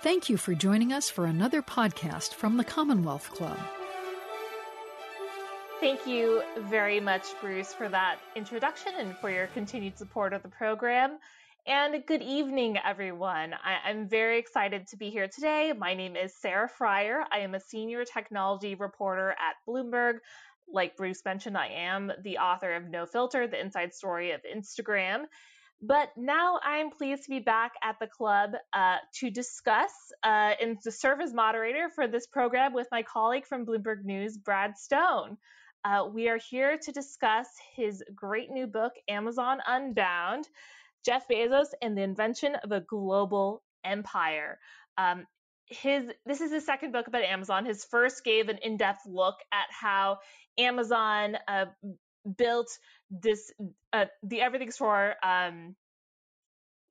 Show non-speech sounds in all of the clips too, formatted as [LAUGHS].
Thank you for joining us for another podcast from the Commonwealth Club. Thank you very much, Bruce, for that introduction and for your continued support of the program. And good evening, everyone. I, am very excited to be here today. My name is Sarah Frier. I am a senior technology reporter at Bloomberg. Like Bruce mentioned, I am the author of No Filter, the inside story of Instagram. But now I'm pleased to be back at the club uh, to discuss uh, and to serve as moderator for this program with my colleague from Bloomberg News, Brad Stone. Uh, we are here to discuss his great new book, Amazon Unbound Jeff Bezos and the Invention of a Global Empire. Um, his this is his second book about Amazon. His first gave an in-depth look at how Amazon uh, built this uh, the everything store um,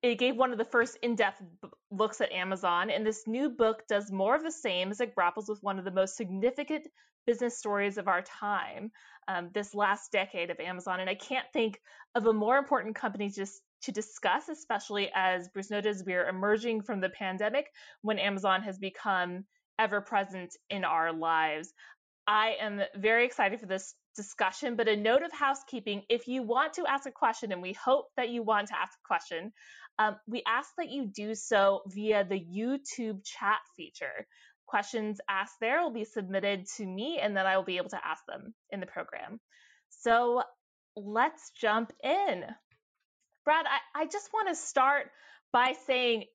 it gave one of the first in-depth b- looks at amazon and this new book does more of the same as it grapples with one of the most significant business stories of our time um, this last decade of amazon and i can't think of a more important company just to discuss especially as bruce noted we're emerging from the pandemic when amazon has become ever present in our lives. I am very excited for this discussion, but a note of housekeeping if you want to ask a question, and we hope that you want to ask a question, um, we ask that you do so via the YouTube chat feature. Questions asked there will be submitted to me, and then I will be able to ask them in the program. So let's jump in. Brad, I, I just want to start by saying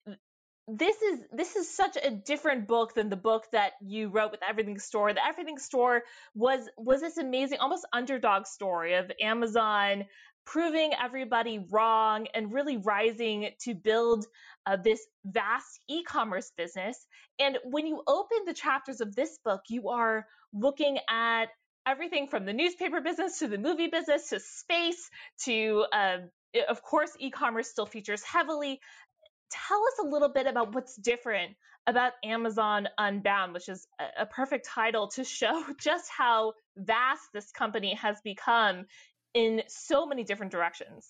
this is this is such a different book than the book that you wrote with Everything Store. The Everything Store was was this amazing, almost underdog story of Amazon proving everybody wrong and really rising to build uh, this vast e-commerce business. And when you open the chapters of this book, you are looking at everything from the newspaper business to the movie business to space to uh, of course, e-commerce still features heavily tell us a little bit about what's different about Amazon Unbound, which is a, perfect title to show [LAUGHS] just how vast this company has become in so many different directions.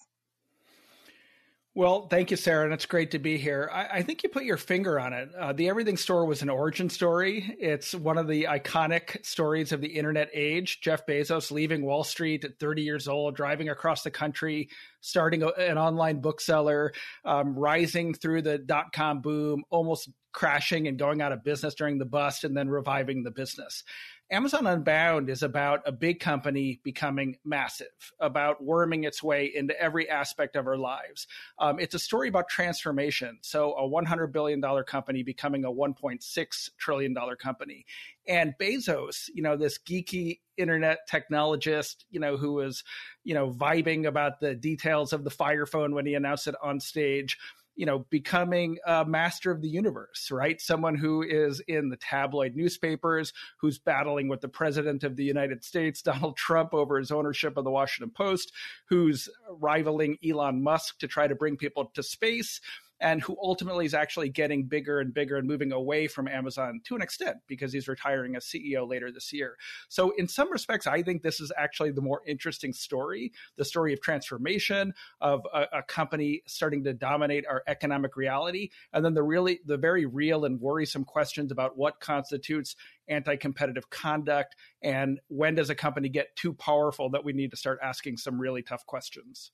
Well, thank you, Sarah, and it's great to be here. I, I think you put your finger on it. Uh, the Everything Store was an origin story. It's one of the iconic stories of the internet age. Jeff Bezos leaving Wall Street at 30 years old, driving across the country, starting a, an online bookseller, um, rising through the dot com boom, almost crashing and going out of business during the bust, and then reviving the business. Amazon Unbound is about a big company becoming massive, about worming its way into every aspect of our lives. Um, it's a story about transformation. So, a $100 billion company becoming a $1.6 trillion company. And Bezos, you know, this geeky internet technologist, you know, who was, you know, vibing about the details of the Fire phone when he announced it on stage you know, becoming a master of the universe, right? Someone who is in the tabloid newspapers, who's battling with the president of the United States, [LAUGHS] Donald Trump, over his ownership of the Washington Post, who's rivaling Elon Musk to try to bring people to space and who ultimately is actually getting bigger and bigger and moving away from Amazon to an extent because he's retiring as CEO later this year. So, in some respects, I think this is actually the more interesting story the story of transformation, of a, a company starting to dominate our economic reality, and then the really, the very real and worrisome questions about what constitutes anti competitive conduct and when does a company get too powerful that we need to start asking some really tough questions.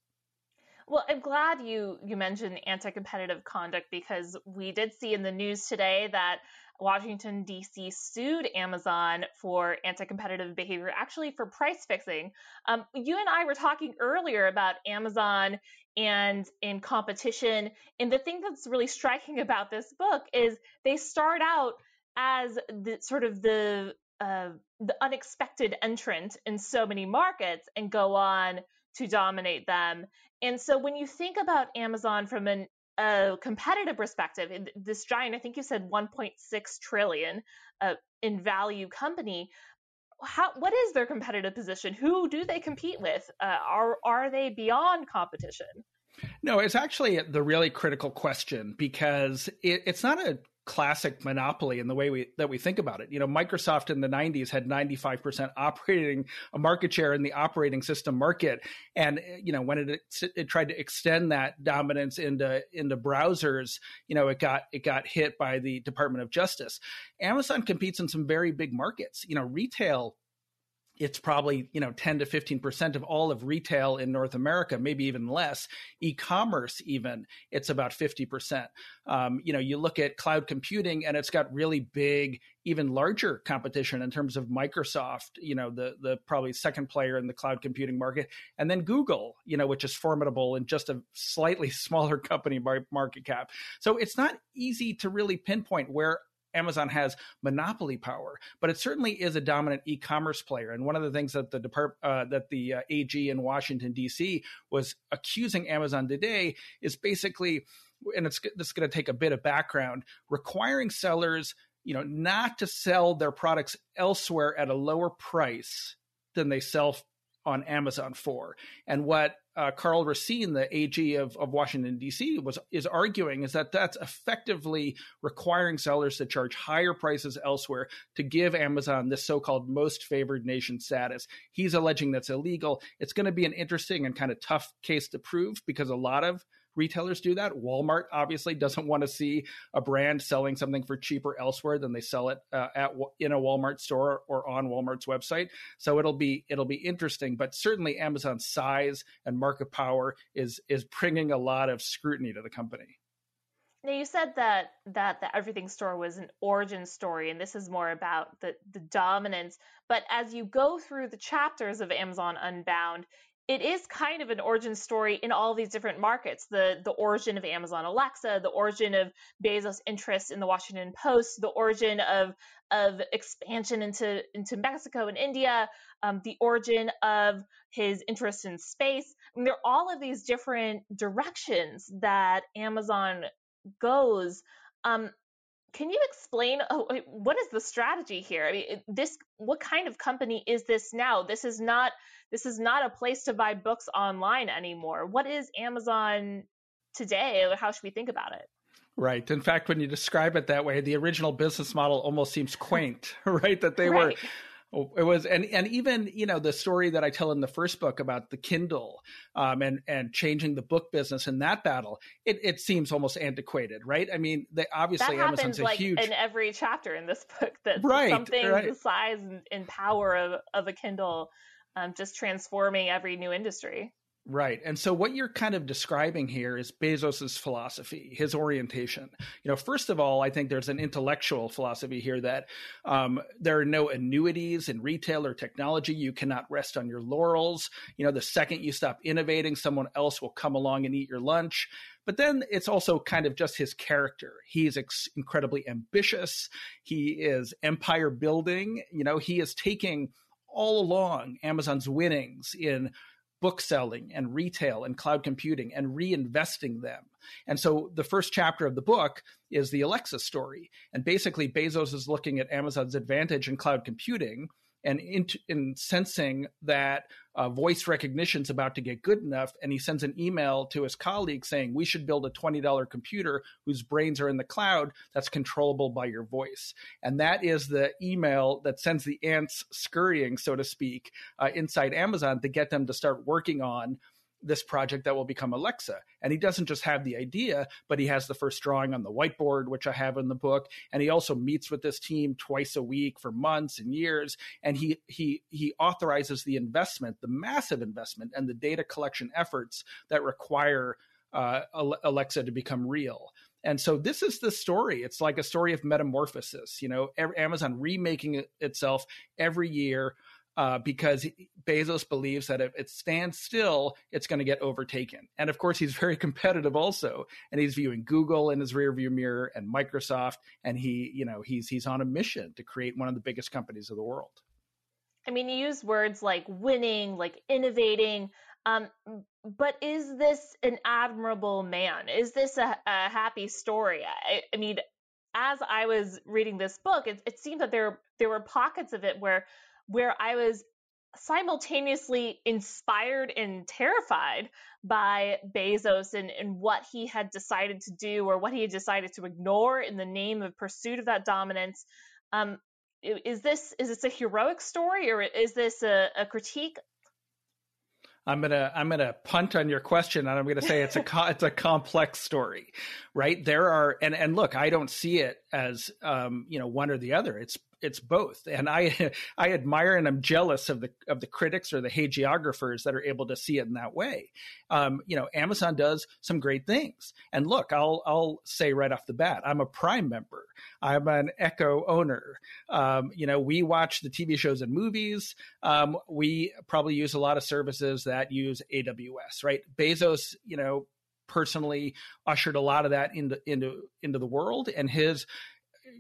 Well, I'm glad you you mentioned anti-competitive conduct because we did see in the news today that Washington D.C. sued Amazon for anti-competitive behavior, actually for price fixing. Um, you and I were talking earlier about Amazon and in competition, and the thing that's really striking [LAUGHS] about this book is they start out as the sort of the uh, the unexpected entrant in so many markets and go on to dominate them. And so when you think about Amazon from an, a competitive perspective, this giant, I think you said 1.6 trillion uh, in value company, how, what is their competitive position? Who do they compete with? Uh, are are they beyond competition? No, it's actually the really critical question because it, it's not a classic monopoly in the way we that we think about it. You know, Microsoft in the 90s had 95% operating a market share in the operating system market and uh, you know, when it it tried to extend that dominance into into browsers, you know, it got it got hit by the Department of Justice. Amazon competes in some very big markets. You know, retail it's probably you know 10 to 15 percent of all of retail in north america maybe even less e-commerce even it's about 50 percent. Um, you know you look at cloud computing and it's got really big even larger competition in terms of microsoft you know the the probably second player in the cloud computing market and then google you know which is formidable and just a slightly [LAUGHS] smaller company by market cap. So it's not easy to really pinpoint where Amazon has monopoly power, but it certainly is a dominant e-commerce player. And one of the things that the depart uh, that the uh, AG in Washington D.C. was accusing Amazon today is basically, and it's this is going to take a bit of background, requiring sellers, you know, not to sell their products elsewhere at a lower price than they sell on Amazon for. And what uh, Karl Racine, the AG of, of Washington D.C., was is arguing is that that's effectively requiring sellers to charge higher prices elsewhere to give Amazon this so-called most favored nation status. He's alleging that's illegal. It's going to be an interesting and kind of tough case to prove because a lot of retailers do that. Walmart obviously doesn't want to see a brand selling something for cheaper elsewhere than they sell it uh, at in a Walmart store or on Walmart's website. So it'll be it'll be interesting, but certainly Amazon's size and market power is is bringing a lot of scrutiny to the company. Now you said that that the Everything Store was an origin story, and this is more about the the dominance. But as you go through the chapters of Amazon Unbound, it is kind of an origin story in all these different markets. The the origin of amazon alexa the origin of bezos interest in the washington post the origin of of expansion into into mexico and india um, the origin of his interest in space. I mean, there are all of these different directions that amazon goes. Um, can you explain oh, what is the strategy here? I mean this what kind of company is this now? This is not this is not a place to buy books online anymore. What is Amazon today? How should we think about it? Right. In fact, when you describe it that way, the original business model almost seems quaint, [LAUGHS] right? That they right. were it was, and and even you know the story that I tell in the first book about the Kindle um, and and changing the book business in that battle. It, it seems almost antiquated, right? I mean, they obviously that Amazon's like huge in every chapter in this book that right, something right. the size and, and power of of a Kindle um, just transforming every new industry. Right. And so what you're kind of describing here is Bezos's philosophy, his orientation. You know, first of all, I think there's an intellectual philosophy here that um, there are no annuities in retail or technology. You cannot rest on your laurels. You know, the second you stop innovating, someone else will come along and eat your lunch. But then it's also kind of just his character. He's ex- incredibly ambitious. He is empire building. You know, he is taking all along Amazon's winnings in book selling and retail and cloud computing and reinvesting them. And so the first chapter of the book is the Alexa story. And basically, Bezos is looking at Amazon's advantage in cloud computing and in, in sensing that uh, voice recognition is about to get good enough, and he sends an email to his colleague saying, "We should build a twenty dollar computer whose brains are in the cloud that's controllable by your voice." And that is the email that sends the ants scurrying, so to speak, uh, inside Amazon to get them to start working on this project that will become Alexa. And he doesn't just have the idea, but he has the first drawing on the whiteboard, which I have in the book. And he also meets with this team twice a week for months and years. And he he he authorizes the investment, the massive investment, and the data collection efforts that require uh, Alexa to become real. And so this is the story. It's like a story of metamorphosis. You know, Amazon remaking itself every year uh, because Bezos believes that if it stands still, it's going to get overtaken. And of course, he's [LAUGHS] very competitive also, and he's viewing Google in his rearview mirror and Microsoft, and he, you know, he's he's on a mission to create one of the biggest companies of the world. I mean, you use words like winning, like innovating. Um, but is this an admirable man? Is this a, a happy story? I, I, mean, as I was reading this book, it, it seemed that there there were pockets of it where where I was simultaneously inspired and terrified by Bezos and, and what he had decided to do or what he had decided to ignore in the name of pursuit of that dominance. Um, is this is this a heroic story or is this a, a critique I'm gonna I'm gonna punt on your question, and I'm gonna say it's a it's a complex story, right? There are and and look, I don't see it as um, you know one or the other. It's it's both. And i [LAUGHS] i admire and i'm jealous of the of the critics or the hagiographers that are able to see it in that way. Um, you know amazon does some great things. And look i'll i'll say right off the bat i'm a prime member. I'm an echo owner. Um, you know we watch the tv shows and movies. Um, we probably use a lot of services that use aws right? Bezos you know personally ushered a lot of that into into into the world and his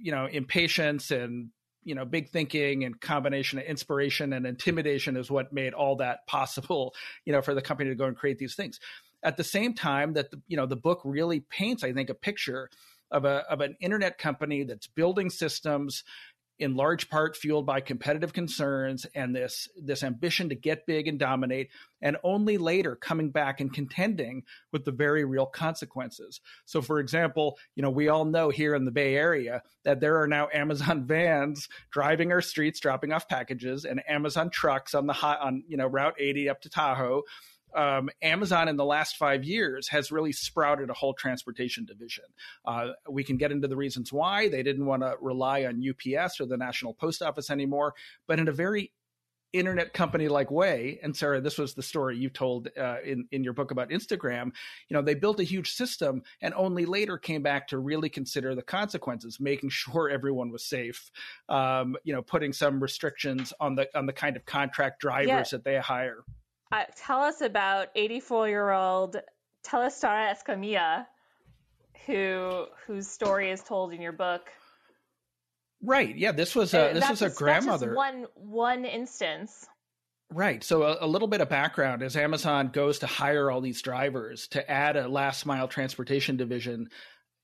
you know impatience and you know big thinking and combination of inspiration and intimidation is what made all that possible you know for the company to go and create these things. At the same time that the, you know the book really paints i think a picture of a of an internet company that's building systems in large part fueled by competitive concerns and this this ambition to get big and dominate and only later coming back and contending with the very real consequences. So for example you know we all know here in the bay area that there are now amazon [LAUGHS] vans driving our streets dropping off packages and amazon trucks on the hot on you know route 80 up to tahoe um, Amazon in the last five years has really sprouted a whole transportation division. Uh, we can get into the reasons why they didn't want to rely on UPS or the National Post Office anymore, but in a very internet company like way and sarah this was the story you told uh, in, in your book about instagram you know they built a huge system and only later came back to really consider the consequences making [LAUGHS] sure everyone was safe um, you know putting some restrictions on the on the kind of contract drivers yeah. that they hire uh, tell us about 84 year old Telesfora Escamilla, who whose story is told in your book. Right. Yeah. This was a this was a grandmother. one one instance. Right. So a, a, little bit of background as Amazon goes to hire all these drivers to add a last mile transportation division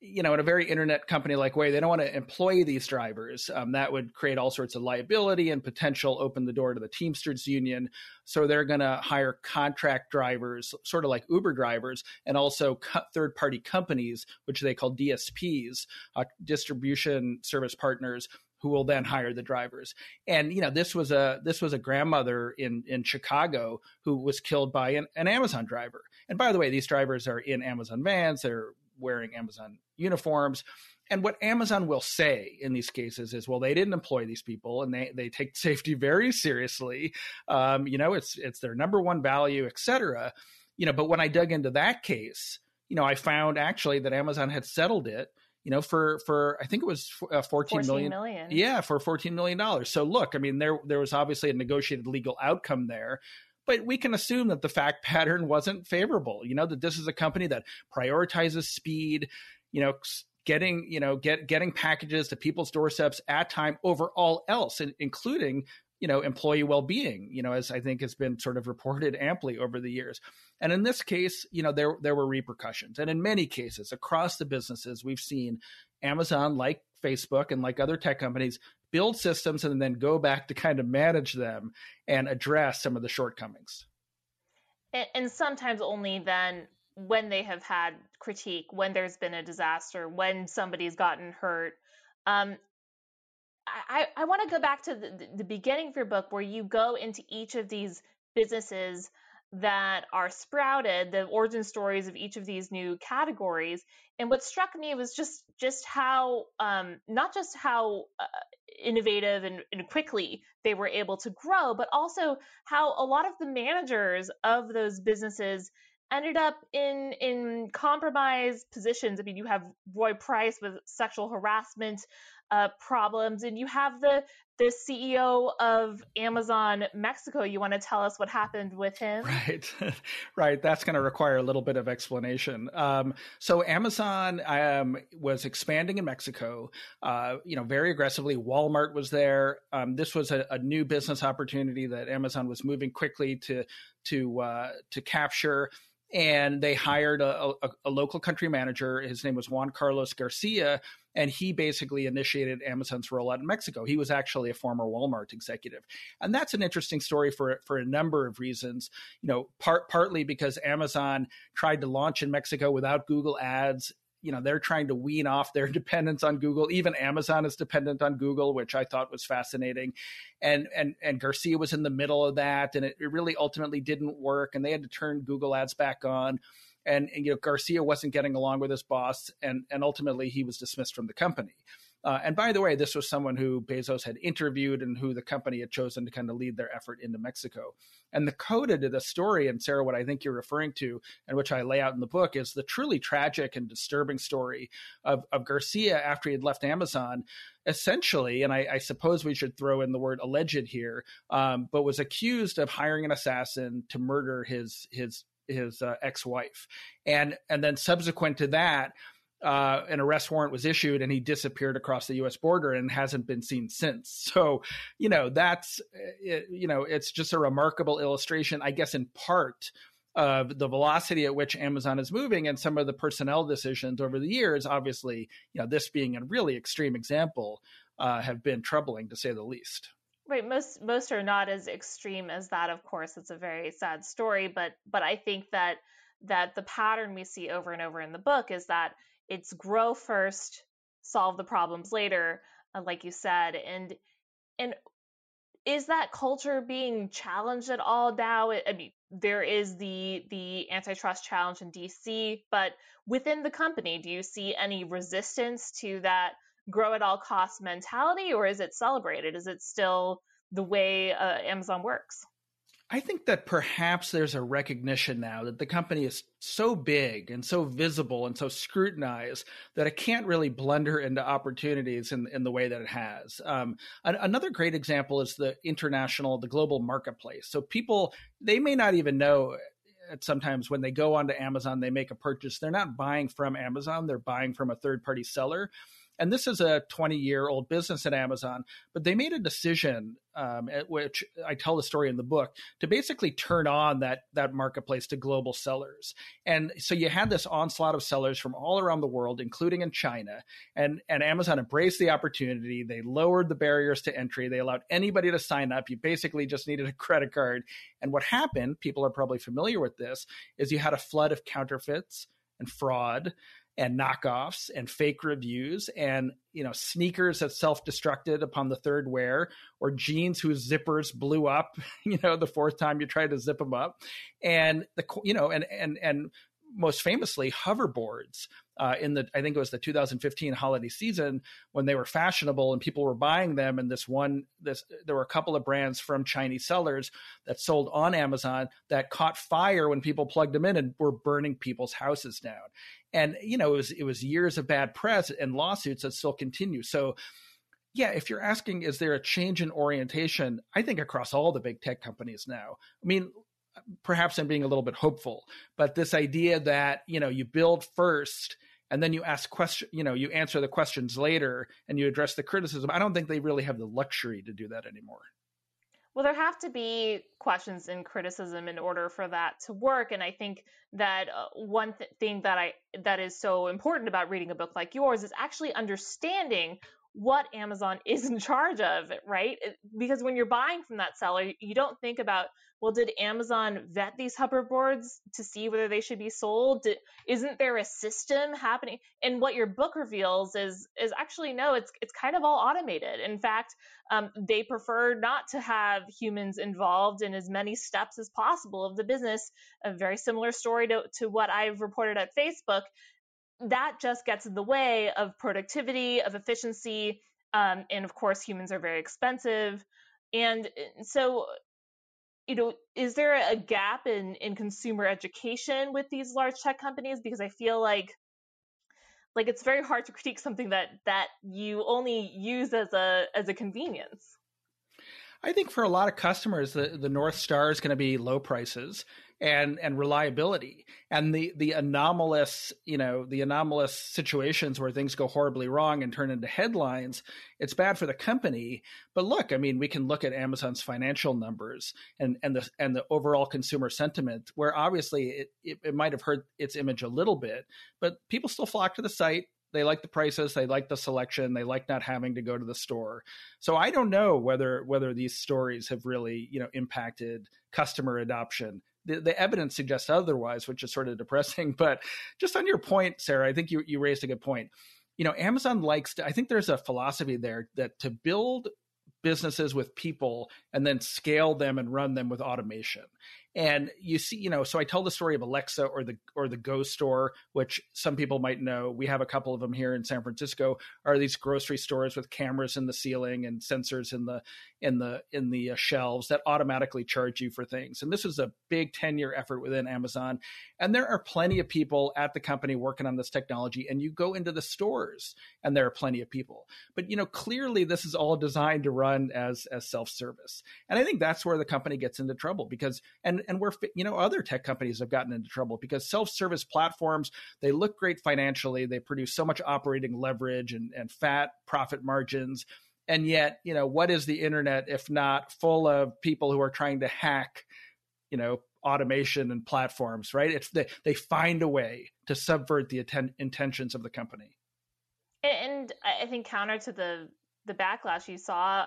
you know, in a very internet company like Way, they don't want to employ these drivers. Um, that would create all sorts of liability and potential open the door to the Teamsters union. So they're going to hire contract drivers, sort of like Uber drivers, and also co- third party companies, which they call DSPs, uh, distribution service partners, who will then hire the drivers. And you know, this was a this was a grandmother in in Chicago who was killed by an, an Amazon driver. And by the way, these drivers are in Amazon vans. They're wearing Amazon uniforms. And what Amazon will say in these cases is, well, they didn't employ these people, and they they take [LAUGHS] safety very seriously. Um, you know, it's it's their number one value, et cetera. You know, but when I dug into that case, you know, I found actually that Amazon had settled it you know, for for I think it was uh, 14, 14 million, million. Yeah, for 14 million dollars. So look, I mean there there was obviously a negotiated legal outcome there, but we can assume that the fact [LAUGHS] pattern wasn't favorable. You know, that this is a company that prioritizes speed, you know, getting, you know, get getting packages to people's doorsteps at time over all else, including you know employee well-being you know as i think has been sort of reported amply over the years and in this case you know there there were repercussions and in many cases across the businesses we've seen amazon like facebook and like other tech companies build systems and then go back to kind of manage them and address some of the shortcomings. And, sometimes only then when they have had critique, when there's been a disaster, when somebody's gotten hurt. Um, I, I want to go back to the, the beginning of your book where you go into each of these businesses that are sprouted the origin stories of each of these new categories and what struck me was just just how um, not just how uh, innovative and, and quickly they were able to grow, but also how a lot of the managers of those businesses ended up in in compromised positions. I mean, you have Roy Price with sexual harassment uh, problems, and you have the the CEO of Amazon Mexico. You want to tell us what happened with him? Right, [LAUGHS] right. That's going to require a little bit of explanation. Um, so Amazon um, was expanding in Mexico, uh, you know, very aggressively. Walmart was there. Um, this was a, a, new business opportunity that Amazon was moving quickly to to uh, to capture and they hired a, a, a, local country manager. His name was Juan Carlos Garcia, and he basically initiated Amazon's rollout in Mexico. He was actually a former Walmart executive, and that's an interesting story for for a number of reasons. You know, part partly because Amazon tried to launch in Mexico without Google Ads you know they're trying to wean off their [LAUGHS] dependence on Google. Even Amazon is dependent on Google, which I thought was fascinating. And and and Garcia was in the middle of that, and it, it really ultimately didn't work, and they had to turn Google Ads back on. And, and you know Garcia wasn't getting along with his boss, and and ultimately he was dismissed from the company. Uh, and by the way, this was someone who Bezos had interviewed and who the company had chosen to kind of lead their effort into Mexico. And the coda to the story, and Sarah, what I think you're referring to, and which I lay out in the book, is the truly tragic and disturbing story of, of Garcia after he had left Amazon essentially, and I, I, suppose we should throw in the word alleged here, um, but was accused of hiring an assassin to murder his his his uh, ex-wife, and and then subsequent to that, uh, an arrest warrant was issued and he disappeared across the U.S. border and hasn't been seen since. [LAUGHS] So, you know, that's, it, you know, it's just a remarkable illustration, I guess, in part of the velocity at which Amazon is moving and some of the personnel decisions over the years. Obviously, you know, this being a really extreme example, uh, have been troubling to say the least. Right. Most most are not as extreme as that. Of course, it's a very sad story, but but I think that that the pattern we see over and over in the book is that it's grow first, solve the problems later, uh, like you said. And and is that culture being challenged at all now? I mean, there is the the antitrust challenge in DC, but within the company, do you see any resistance to that grow at all costs mentality, or is it celebrated? Is it still the way uh, Amazon works? I think that perhaps there's a recognition now that the company is so big and so visible and so scrutinized that it can't really blunder into opportunities in, in the way that it has. Um, another great example is the international, the global marketplace. So people, they may not even know sometimes when they go onto Amazon, they make a purchase. They're not buying from Amazon, they're buying from a third party seller. And this is a 20 year old business at Amazon, but they made a decision, um, at which I tell the story in the book, to basically turn on that that marketplace to global sellers. And so you had this onslaught of sellers from all around the world, including in China. And and Amazon embraced the opportunity. They lowered the barriers to entry. They allowed anybody to sign up. You basically just needed a [LAUGHS] credit card. And what happened, people are probably familiar with this, is you had a flood of counterfeits and fraud and knockoffs and fake reviews and you know sneakers that self-destructed upon the third wear or jeans whose zippers blew up [LAUGHS] you know the fourth time you tried to zip them up. And the you know and and and most famously hoverboards uh, in the I think it was the 2015 holiday season when they were fashionable and people were buying them. And this one, this there were a couple of brands from Chinese sellers that sold on Amazon that caught fire when people plugged them in and were burning people's houses down. And you know it was it was years of bad press and lawsuits that still continue. So yeah, if you're asking, is there a change in orientation? I think across all the big tech companies now. I mean, perhaps I'm being a little bit hopeful, but this idea that you know you build first and then you ask question, you know, you answer the questions later and you address the criticism. I don't think they really have the luxury to do that anymore. Well, there have to be questions and criticism in order for that to work, and I think that uh, one th- thing that I that is so important about reading a book like yours is actually understanding what Amazon [LAUGHS] is in charge of, right? Because when you're buying from that seller, you don't think about, well, did Amazon vet these hoverboards to see whether they should be sold? Isn't there a system happening? And what your book reveals is is actually no, it's it's kind of all automated. In fact, um, they prefer not to have humans involved in as many steps as possible of the business. A very similar story to, to what I've reported at Facebook that just gets in the way of productivity, of efficiency. Um, and of course, humans are very expensive. And so, you know, is there a gap in, in consumer education with these large tech companies? Because I feel like like it's very hard to critique something that that you only use as a as a convenience. I think for a lot of customers, the, the North Star is going to be low prices and and reliability. And the the anomalous you know the anomalous situations where things go horribly wrong and turn into headlines it's bad for the company. But look i mean we can look at amazon's financial numbers and and the and the overall consumer sentiment where obviously it, it, it might have hurt its image a little bit but people still flock to the site. They like the prices they like the selection they like not having to go to the store. So i don't know whether whether these stories have really you know impacted customer adoption the, the evidence suggests otherwise which is sort of depressing [LAUGHS] but just on your point sarah i think you, you raised a good point. You know amazon likes to i think there's a philosophy there that to build businesses with people and then scale them and run them with automation and you see you know so i tell the story of alexa or the or the go store which some people might know. We have a couple of them here in san francisco. Are these grocery stores with cameras in the ceiling and sensors in the in the in the uh, shelves that automatically charge you for things. And this is a big 10 year effort within amazon. And there are plenty of people at the company working on this technology and you go into the stores and there are plenty of people. But you know clearly this is all designed to run as as self service and i think that's where the company gets into trouble because and and we're you know other tech companies have gotten into trouble because self-service platforms they look great financially they produce so much operating leverage and, and fat profit margins and yet you know what is the internet if not full of people who are trying to hack you know automation and platforms right? It's they, they find a way to subvert the atten- intentions of the company. And i think counter to the the backlash you saw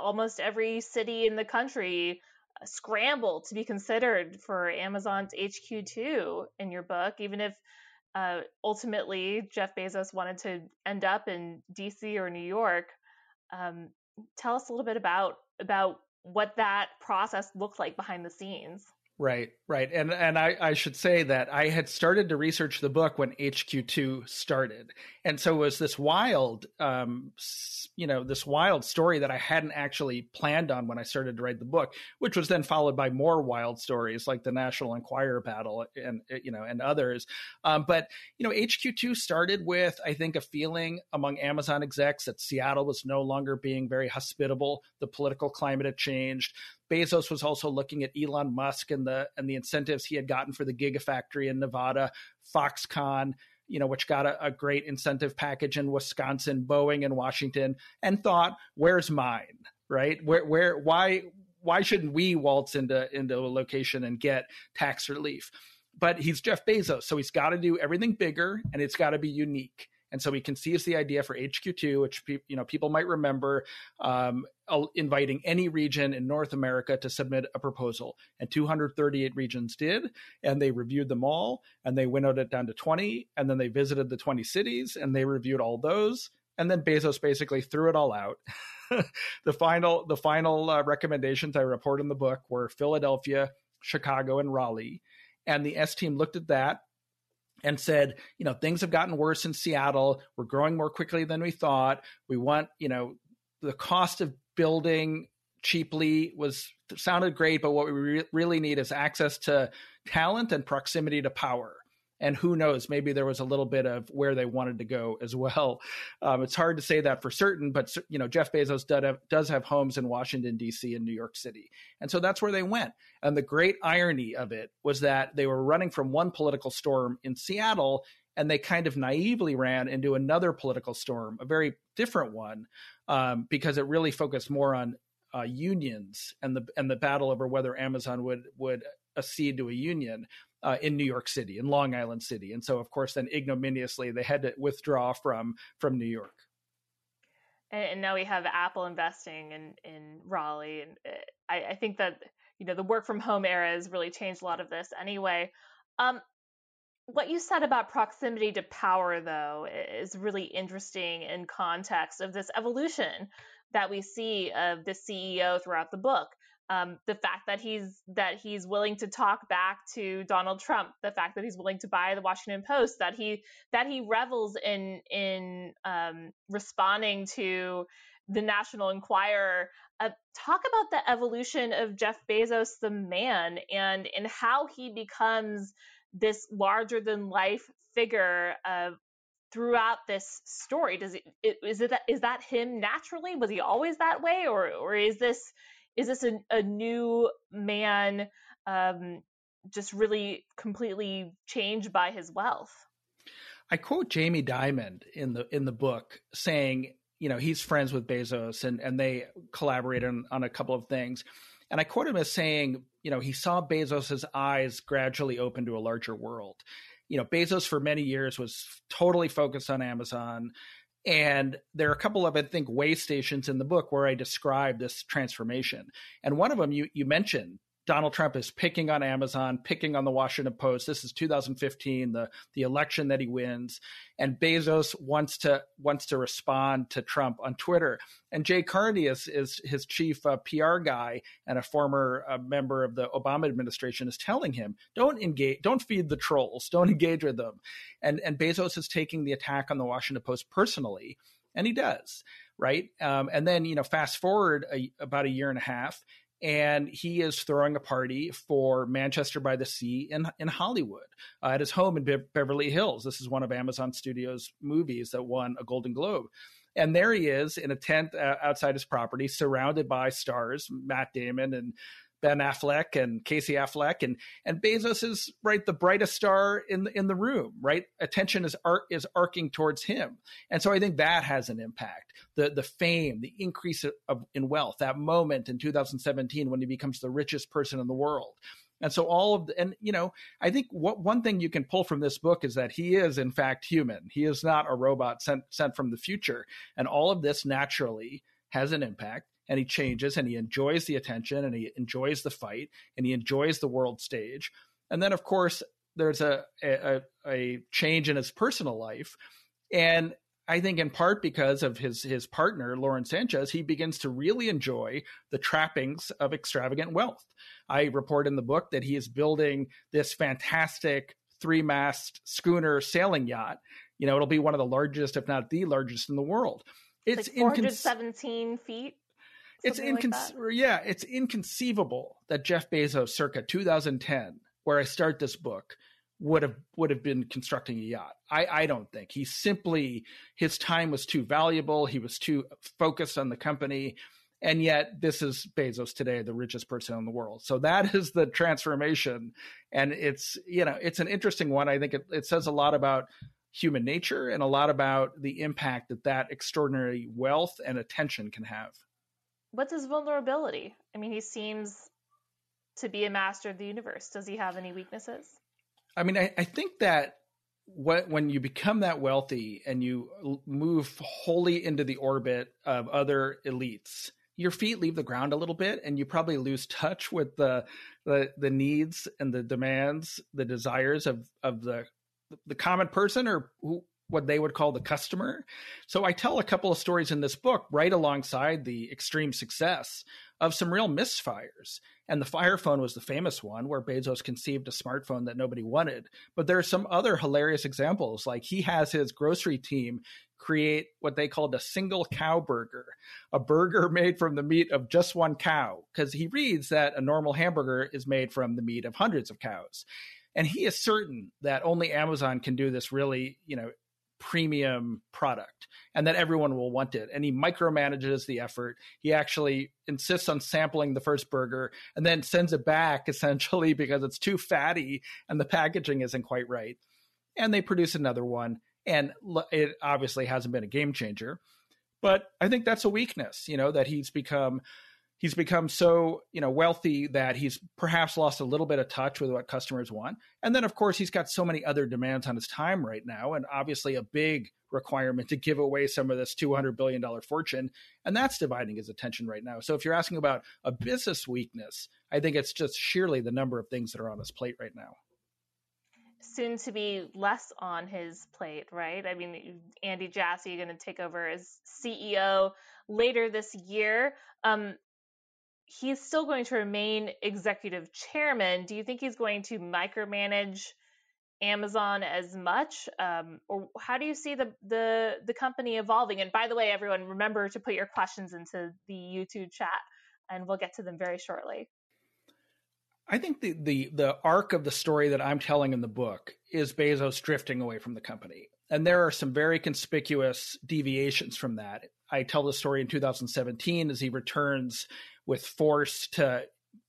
almost every city in the country scramble to be considered for Amazon's HQ2 in your book, even if uh, ultimately Jeff Bezos wanted to end up in DC or New York. Um, tell us a little bit about about what that process looked like behind the scenes. Right, right, and and I, I should say that I had started to research the book when HQ two started, and so it was this wild, um, you know, this wild story that I hadn't actually planned on when I started to write the book, which was then followed by more wild stories like the National Enquirer battle and you know and others. Um, but you know, HQ two started with I think a feeling among Amazon execs that Seattle was no longer being very hospitable. The political climate had changed Bezos was also looking at Elon Musk and the and the incentives he had gotten for the Gigafactory in Nevada, Foxconn, you know, which got a, a, great incentive package in Wisconsin, Boeing in Washington, and thought, "Where's mine? Right? Where? Where? Why? Why shouldn't we waltz into into a location and get tax relief?" But he's Jeff Bezos, so he's got to do everything bigger, and it's got to be unique. And so he conceives the idea for HQ2, which you know people might remember, um, inviting any region in North America to submit a proposal. And 238 regions did, and they reviewed them all, and they winnowed it down to 20, and then they visited the 20 cities, and they reviewed all those, and then Bezos basically threw it all out. [LAUGHS] the final, the final uh, recommendations I report in the book were Philadelphia, Chicago, and Raleigh. And the S team looked at that and said, you know, things have gotten worse in Seattle. We're growing more quickly than we thought. We want, you know, the cost of building cheaply was sounded great, but what we re- really need is access to talent and proximity to power and who knows maybe there was a little bit of where they wanted to go as well. [LAUGHS] Um, it's hard to say that for certain but you know jeff bezos does have, does have homes in washington d.c and new york city. And so that's where they went. And the great irony of it was that they were running from one political storm in seattle and they kind of naively ran into another political storm a very different one um, because it really focused more on uh, unions and the and the battle over whether Amazon would would accede to a union uh, in New York City, in Long Island City, and so of course then ignominiously they had to withdraw from from New York. And, now we have Apple investing in in Raleigh, and uh, I, I think that you know the work from home era has really changed a lot of this. Anyway, um, what you said about proximity to power, though, is really interesting in context of this evolution that we see of the CEO throughout the book um, the fact that he's that he's willing to talk back to Donald Trump, the fact that he's willing to buy the Washington Post, that he that he revels in in um, responding to the National Enquirer. Uh, talk about the evolution of Jeff Bezos, the man, and and how he becomes this larger than life figure uh, throughout this story. Does it is it is that him naturally? Was he always that way, or or is this is this a, a new man um, just really completely changed by his wealth. I quote Jamie Dimon in the in the book saying, you know, he's friends with Bezos and and they collaborate on, on a couple of things. And I quote him as saying, you know, he saw Bezos's eyes gradually open to a larger world. You know, Bezos for many years was totally focused on Amazon. And there are a couple of, I think, way stations in the book where I describe this transformation. And one of them you, you mentioned, Donald Trump is picking on Amazon, picking on the Washington Post. This is 2015, the the election that he wins, and Bezos wants to wants to respond to Trump on Twitter. And Jay Carney is is his chief uh, PR guy and a former uh, member of the Obama administration is telling him, "Don't engage, don't feed the trolls, don't engage with them." And and Bezos is taking the attack on the Washington Post personally, and he does right? Um, and then you know, fast forward a, about a year and a half, and he is throwing a party for Manchester by the Sea in in Hollywood uh, at his home in Be- Beverly Hills. This is one of Amazon Studios movies that won a Golden Globe. And there he is in a tent uh, outside his property, surrounded by stars, Matt Damon and Ben Affleck and Casey Affleck and and Bezos is right the brightest star in the, in the room right? Attention is arc, is arcing towards him. And so I think that has an impact. The the fame the increase of in wealth that moment in 2017 when he becomes the richest person in the world. And so all of the, and you know I think what one thing you can pull from this book is that he is in fact human. He is not a robot sent sent from the future. And all of this naturally has an impact and he changes and he enjoys the attention and he enjoys the fight and he enjoys the world stage. And then, of course, there's a, a, a change in his personal life. And I think in part because of his his partner Lauren Sanchez, he begins to really enjoy the trappings of extravagant wealth. I report in the book that he is building this fantastic three mast schooner sailing yacht. You know, it'll be one of the largest, if not the largest, in the world. It's, like 417 incon- feet it's incon- like yeah, it's inconceivable that Jeff Bezos, circa 2010, where I start this book, would have would have been constructing a yacht. I, I don't think he simply his time was too valuable. He was too focused on the company, and yet this is Bezos today, the richest person in the world. So that [LAUGHS] is the transformation, and it's you know it's an interesting one. I think it, it says a lot about human nature and a lot about the impact that that extraordinary wealth and attention can have what's his vulnerability? I mean, he seems to be a master of the universe. Does he have any weaknesses? I mean, I, I think that what, when you become that wealthy and you move wholly into the orbit of other elites, your feet leave the ground a little bit, and you probably lose touch with the the, the needs and the demands, the desires of of the the common person or who, what they would call the customer. So I tell a couple of stories in this book right alongside the extreme success of some real misfires. And the Fire Phone was the famous one where Bezos conceived a smartphone that nobody wanted. But there are some other hilarious examples. Like he has his grocery team create what they called a single cow burger, a burger [LAUGHS] made from the meat of just one cow, because he reads that a normal hamburger is made from the meat of hundreds of cows. And he is certain that only Amazon can do this really, you know, premium product and that everyone will want it. And he micromanages the effort. He actually insists on sampling the first burger and then sends it back [LAUGHS] essentially because it's too fatty and the packaging isn't quite right. And they produce another one. And it obviously hasn't been a game changer. But I think that's a weakness, you know, that he's become he's become so you know wealthy that he's perhaps lost a little bit of touch with what customers want and then of course he's got so many other demands on his time right now and obviously a big requirement to give away some of this 200 billion dollar fortune and that's dividing his attention right now so if you're asking about a business weakness i think it's just sheerly the number of things that are on his plate right now soon to be less on his plate, right? I mean, Andy Jassy going to take over as CEO later this year. Um, he's still going to remain executive chairman. Do you think he's going to micromanage Amazon as much, um, or how do you see the, the the company evolving? And by the way, everyone, remember to put your questions into the YouTube chat, and we'll get to them very shortly. I think the the the arc of the story that I'm telling in the book is Bezos drifting away from the company. And there are some very conspicuous deviations from that. I tell the story in 2017 as he returns with force to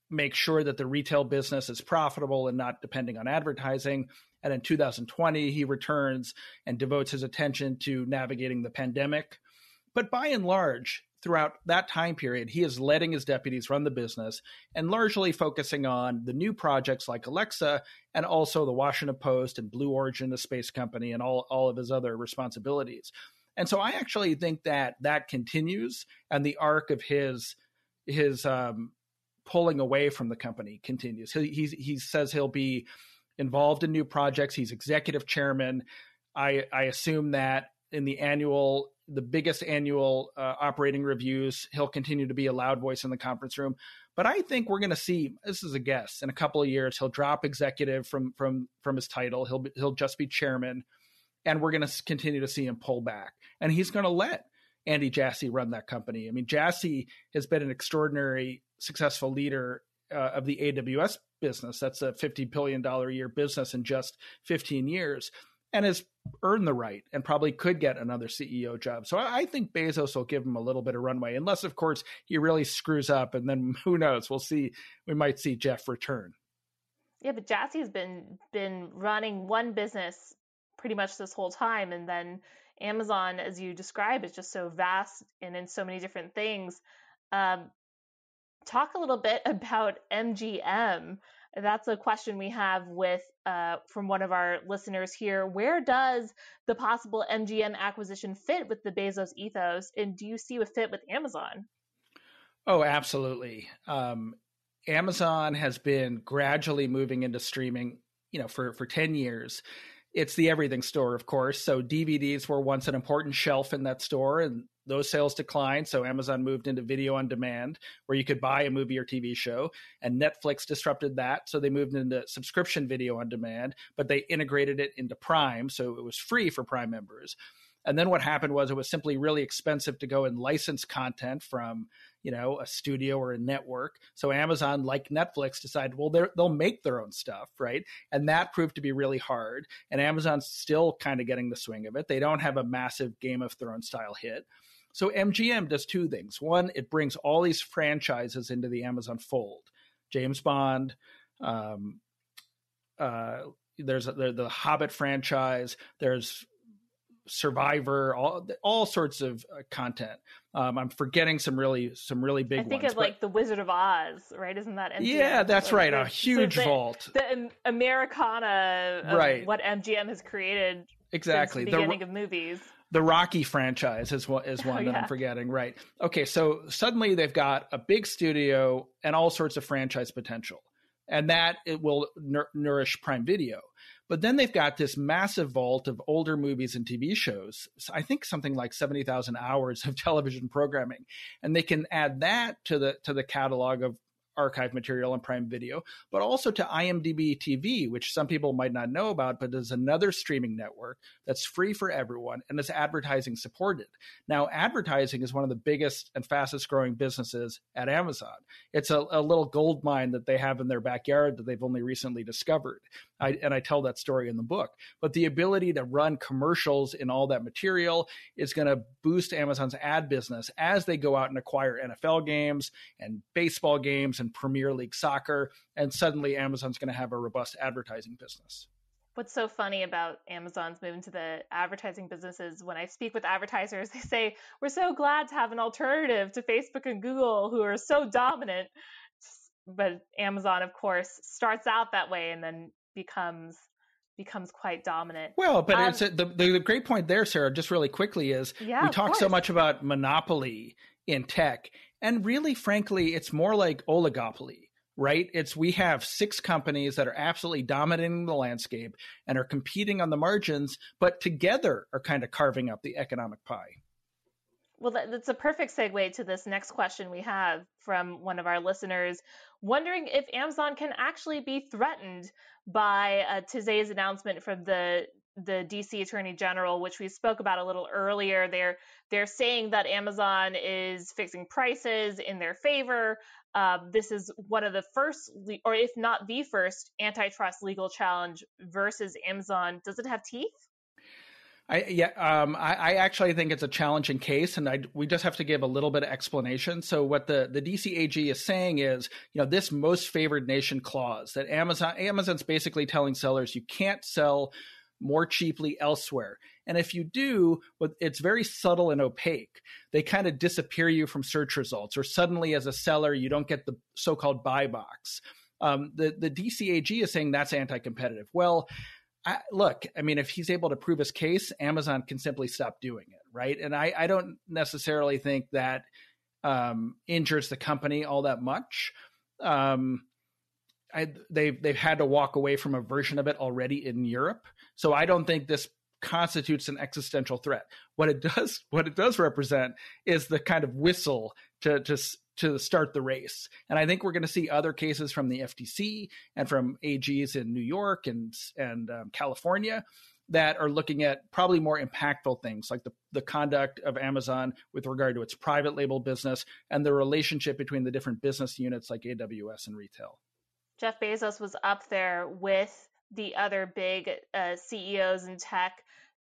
make sure that the retail business is profitable and not depending on advertising. And in 2020, he returns and devotes his attention to navigating the pandemic. But by and large, throughout that time period, he is letting his deputies run the business and largely focusing on the new projects like Alexa and also the Washington Post and Blue Origin, the space company, and all, all of his other responsibilities. And so I actually think that that continues and the arc of his his um, pulling away from the company continues. He, he, he says he'll be involved in new projects. He's executive chairman. I, I assume that in the annual the biggest annual uh, operating reviews. He'll continue to be a loud voice in the conference room. But I think we're going to see. This is a guess. In a couple of years, he'll drop executive from from from his title. He'll be, he'll just be chairman, and we're going to continue to see him pull back. And he's going to let Andy Jassy run that company. I mean, Jassy has been an extraordinary successful leader uh, of the AWS business. That's a fifty billion dollar a year business in just fifteen years and has earned the right and probably could get another CEO job. So I think Bezos will give him a little bit of runway, unless, of course, he really screws up, and then [LAUGHS] who knows? We'll see. We might see Jeff return. Yeah, but Jassy's been been running one business pretty much this whole time, and then Amazon, as you describe, is just so vast and in so many different things. Um, talk a little bit [LAUGHS] about MGM. That's a question we have with uh, from one of our listeners here. Where does the possible MGM acquisition fit with the Bezos ethos, and do you see a fit with Amazon? Oh, absolutely. Um, Amazon has been gradually moving into streaming, you know, for for ten years. It's the everything store, of course. So DVDs were once an important shelf in that store, and those sales declined. So Amazon moved into video on demand, where you could buy a movie or TV show. And Netflix disrupted that. So they moved into subscription video on demand, but they integrated it into Prime. So it was free for Prime members. And then what happened was it was simply really expensive to go and license content from, you know, a studio or a network. So Amazon, like Netflix, decided, well, they'll make their own stuff, right? And that proved to be really hard. And Amazon's still kind of getting the swing of it. They don't have a massive Game of Thrones style hit. So MGM does two things. One, it brings all these franchises into the Amazon fold. James Bond, um, uh, there's a, the, the Hobbit franchise. There's Survivor, all all sorts of uh, content. Um, I'm forgetting some really some really big. I think ones, of like the Wizard of Oz, right? Isn't that MGM? Yeah, that's right. A huge so the, vault. The Americana, right? What MGM has created exactly the beginning the, of movies the Rocky franchise is one is [LAUGHS] one oh, that yeah. I'm forgetting. Right. Okay. So suddenly they've got a big studio and all sorts of franchise potential, and that it will nourish Prime Video. But then they've got this massive vault of older movies and TV shows. I think something like seventy thousand hours of [LAUGHS] television programming, and they can add that to the to the catalog of archive material on Prime Video, but also to IMDb TV, which some people might not know about, but is another streaming network that's free for everyone and is advertising supported. Now, advertising is one of the biggest and fastest growing businesses at Amazon. It's a, a little gold mine that they have in their backyard that they've only recently discovered. I, and I tell that story in the book. But the ability to run commercials in all that material is going to boost Amazon's ad business as they go out and acquire NFL games and baseball games and Premier League soccer. And suddenly Amazon's going to have a robust advertising business. What's so funny about Amazon's move into the advertising business is when I speak with advertisers, they say, We're so glad to have an alternative to Facebook and Google, who are so dominant. But Amazon, of course, starts out that way and then becomes becomes quite dominant. Well, but um, it's a, the, the great point there, Sarah. Just really quickly is yeah, we talk so much about monopoly in tech, and really, frankly, it's more like oligopoly. Right? It's we have six companies that are absolutely dominating the landscape and are competing on the margins, but together are kind of carving up the economic pie. Well, that's a perfect segue to this next question we have from one of our listeners, wondering if Amazon can actually be threatened by uh, today's announcement from the the DC Attorney General, which we spoke about a little earlier. They're they're saying that Amazon is fixing prices in their favor. Uh, this is one of the first, or if not the first, antitrust legal challenge versus Amazon. Does it have teeth? I yeah, um, I, I, actually think it's a challenging case, and I, we just have to give a little bit of explanation. So what the the DCAG is saying is, you know, this most favored nation clause that Amazon Amazon's basically telling sellers you can't sell more cheaply elsewhere, and if you do, it's very subtle and opaque. They kind of disappear you from search results, or suddenly as a seller you don't get the so-called buy box. Um, the the DCAG is saying that's anti-competitive. Well I, look, I mean, if he's able to prove his case, Amazon can simply stop doing it, right? And I, I don't necessarily think that um, injures the company all that much. Um, I, they've they've had to walk away from a version of it already in Europe, so I don't think this constitutes an existential threat. What it does, [LAUGHS] what it does represent, is the kind of whistle to to to start the race. And I think we're going to see other cases from the FTC and from AGs in New York and and um, California that are looking at probably more impactful things like the, the conduct of Amazon with regard to its private label business and the relationship between the different business units like AWS and retail. Jeff Bezos was up there with the other big uh, CEOs in tech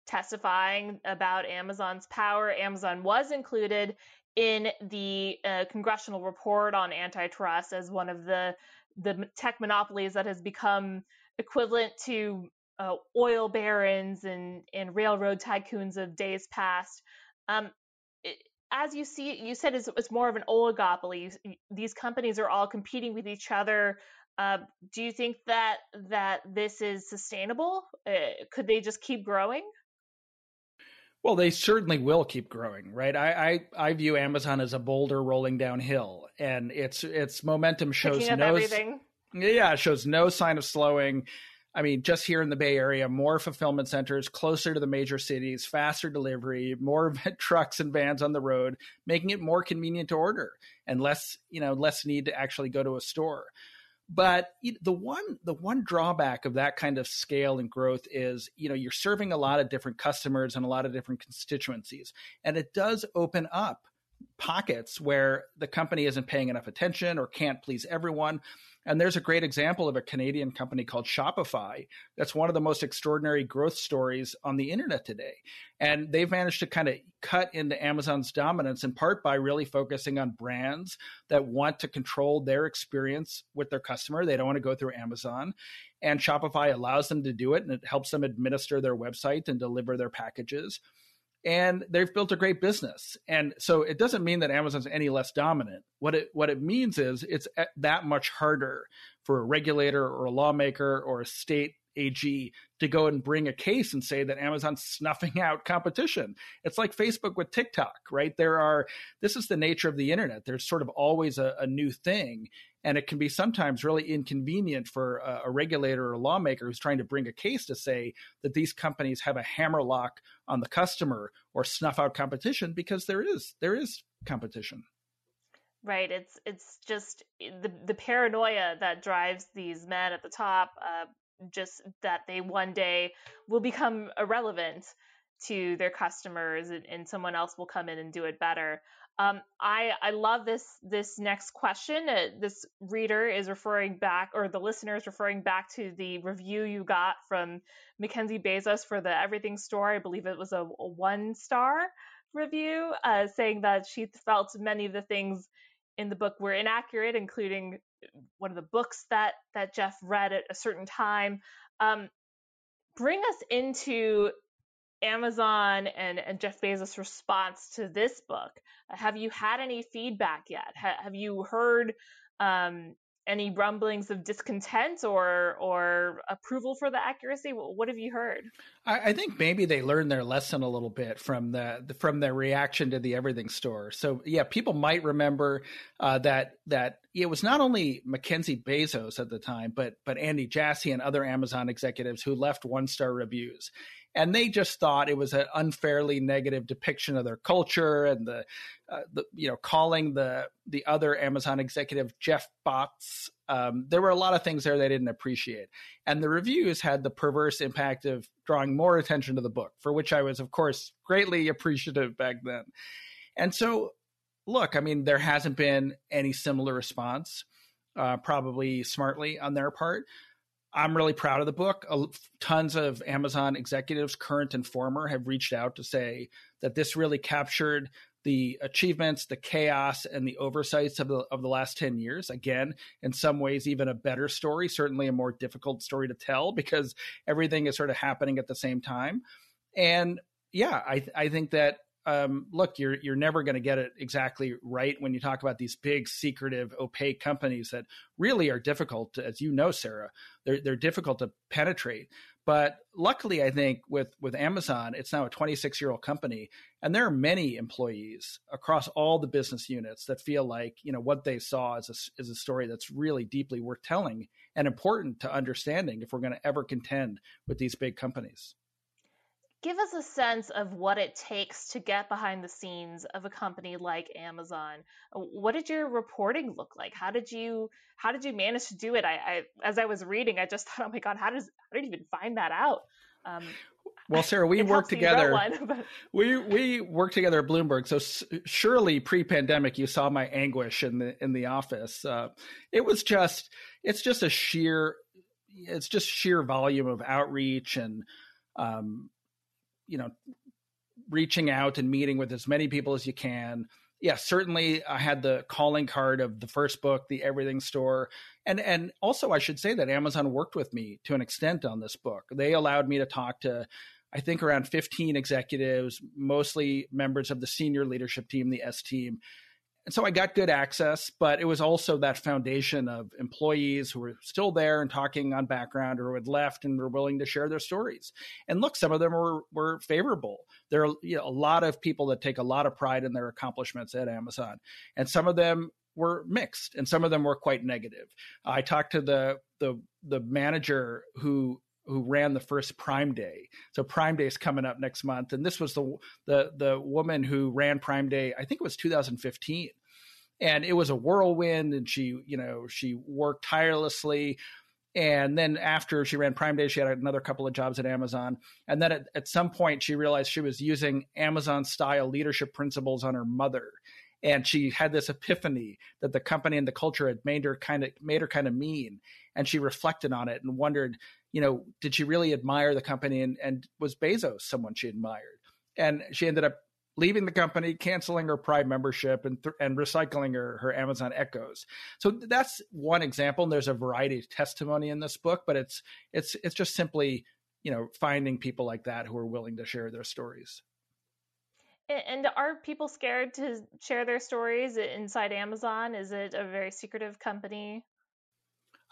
testifying about Amazon's power. Amazon was included in the uh, congressional report on antitrust as one of the the tech monopolies that has become equivalent to uh, oil barons and, and railroad tycoons of days past. Um, it, as you see, you said it's, it's more of an oligopoly. These companies are all competing with each other. Uh, do you think that that this is sustainable? Uh, could they just keep growing? Well, they certainly will keep growing, right? I, I, I view Amazon as a boulder rolling downhill, and its its momentum shows no everything. yeah, shows no sign of slowing. I mean, just here in the Bay Area, more fulfillment centers closer to the major cities, faster delivery, more [LAUGHS] trucks and vans on the road, making it more convenient to order and less, you know, less need to actually go to a store. But the one the one drawback of that kind of scale and growth is, you know, you're serving a lot of different customers and a lot of different constituencies, and it does open up pockets where the company isn't paying enough attention or can't please everyone and there's a great example of a Canadian company called Shopify that's one of the most extraordinary growth stories on the internet today. And they've managed to kind of cut into Amazon's dominance in part by really focusing on brands that want to control their experience with their customer. They don't want to go through Amazon. And Shopify allows them to do it and it helps them administer their website and deliver their packages and they've built a great business. And so it doesn't mean that Amazon's any less dominant. What it what it means is it's that much harder for a regulator or a lawmaker or a state AG to go and bring a case and say that Amazon's snuffing out competition. It's like Facebook with TikTok, right? There are, this is the nature of the internet. There's sort of always a, a new thing. And it can be sometimes really inconvenient for a, a, regulator or a lawmaker who's trying to bring a case to say that these companies have a hammerlock on the customer or snuff out competition because there is there is competition. Right. It's it's just the the paranoia that drives these men at the top. Uh, just that they one day will become irrelevant to their customers and, and someone else will come in and do it better. Um, I I love this this next question. Uh, this reader is referring back, or the listener is referring back to the review you got from Mackenzie Bezos for the Everything Store. I believe it was a, a one star review, uh, saying that she felt many of the things in the book were inaccurate, including one of the books that that Jeff read at a certain time. Um, bring us into Amazon and, and Jeff Bezos' response to this book. Have you had any feedback yet? Ha- have you heard um, any rumblings of discontent or or approval for the accuracy? What have you heard? I, I think maybe they learned their lesson a little bit from the from their reaction to the Everything Store. So yeah, people might remember uh, that that it was not only Mackenzie Bezos at the time, but but Andy Jassy and other Amazon executives who left one star reviews and they just thought it was an unfairly negative depiction of their culture and the, uh, the you know calling the the other Amazon executive Jeff Bots. Um, there were a lot of things there they didn't appreciate, and the reviews had the perverse impact of drawing more attention to the book, for which I was, of course, greatly appreciative back then. And so, look, I mean, there hasn't been any similar response, uh, probably smartly on their part. I'm really proud of the book. Tons of Amazon executives, current and former, have reached out to say that this really captured the achievements, the chaos, and the oversights of the of the last ten years. Again, in some ways, even a better story. Certainly, a more difficult story to tell because everything is sort of happening at the same time. And yeah, I I think that um, look, you're you're never going to get it exactly right when you talk about these big, secretive, opaque companies that really are difficult, to, as you know, Sarah. They're they're difficult to penetrate. But luckily, I think with with Amazon, it's now a 26 year old company, and there are many employees across all the business units that feel like you know what they saw is a, is a story that's really deeply worth telling and important to understanding if we're going to ever contend with these big companies give us a sense of what it takes to get behind the scenes of a company like Amazon. What did your reporting look like? How did you how did you manage to do it? I, I as I was reading, I just [LAUGHS] thought, oh my god, how does how did you even find that out? Um, well, Sarah, we [LAUGHS] worked together. One, [LAUGHS] but... We we worked together at Bloomberg, so surely pre-pandemic, you saw my anguish in the in the office. Uh, it was just it's just a sheer it's just sheer volume of outreach and um, you know, reaching out and meeting with as many people as you can. Yeah, certainly I had the calling card of the first book, The Everything Store. And and also I should say that Amazon worked with me to an extent on this book. They allowed me to talk to I think around 15 executives, mostly members of the senior leadership team, the S team, and so I got good access, but it was also that foundation of employees who were still there and talking on background or who had left and were willing to share their stories. And look, some of them were, were favorable. There are you know, a lot of people that take a lot of pride in their accomplishments at Amazon. And some of them were mixed and some of them were quite negative. I talked to the the the manager who who ran the first Prime Day. So Prime Day is coming up next month, and this was the the the woman who ran Prime Day. I think it was 2015, and it was a whirlwind. And she, you know, she worked tirelessly. And then after she ran Prime Day, she had another couple of jobs at Amazon. And then at, at some point, she realized she was using Amazon style leadership principles on her mother and she had this epiphany that the company and the culture had made her kind of made her kind of mean and she reflected on it and wondered you know, did she really admire the company and, and was Bezos someone she admired? And she ended up leaving the company, canceling her Prime membership, and th- and recycling her her Amazon Echoes. So that's one example. And there's a variety of testimony in this book, but it's it's it's just simply you know finding people like that who are willing to share their stories. And are people scared to share their stories inside Amazon? Is it a very secretive company?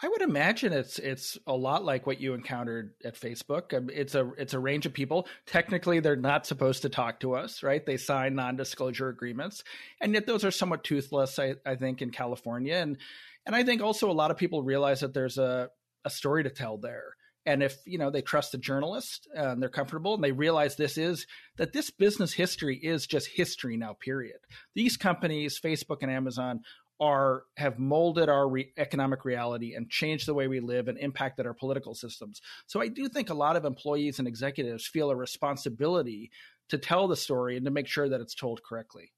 I would imagine it's it's a lot like what you encountered at Facebook. Um, it's a it's a range of people. Technically, they're not supposed to talk to us, right? They sign non-disclosure agreements, and yet those are somewhat toothless. I, I think in California, and and I think also a lot of people realize that there's a a story to tell there. And if you know they trust the journalist and they're comfortable and they realize this is that this business history is just history now. Period. These companies, Facebook and Amazon, are have molded our re- economic reality and changed the way we live and impacted our political systems. So I do think a lot of employees and executives feel a responsibility to tell the story and to make sure that it's told correctly.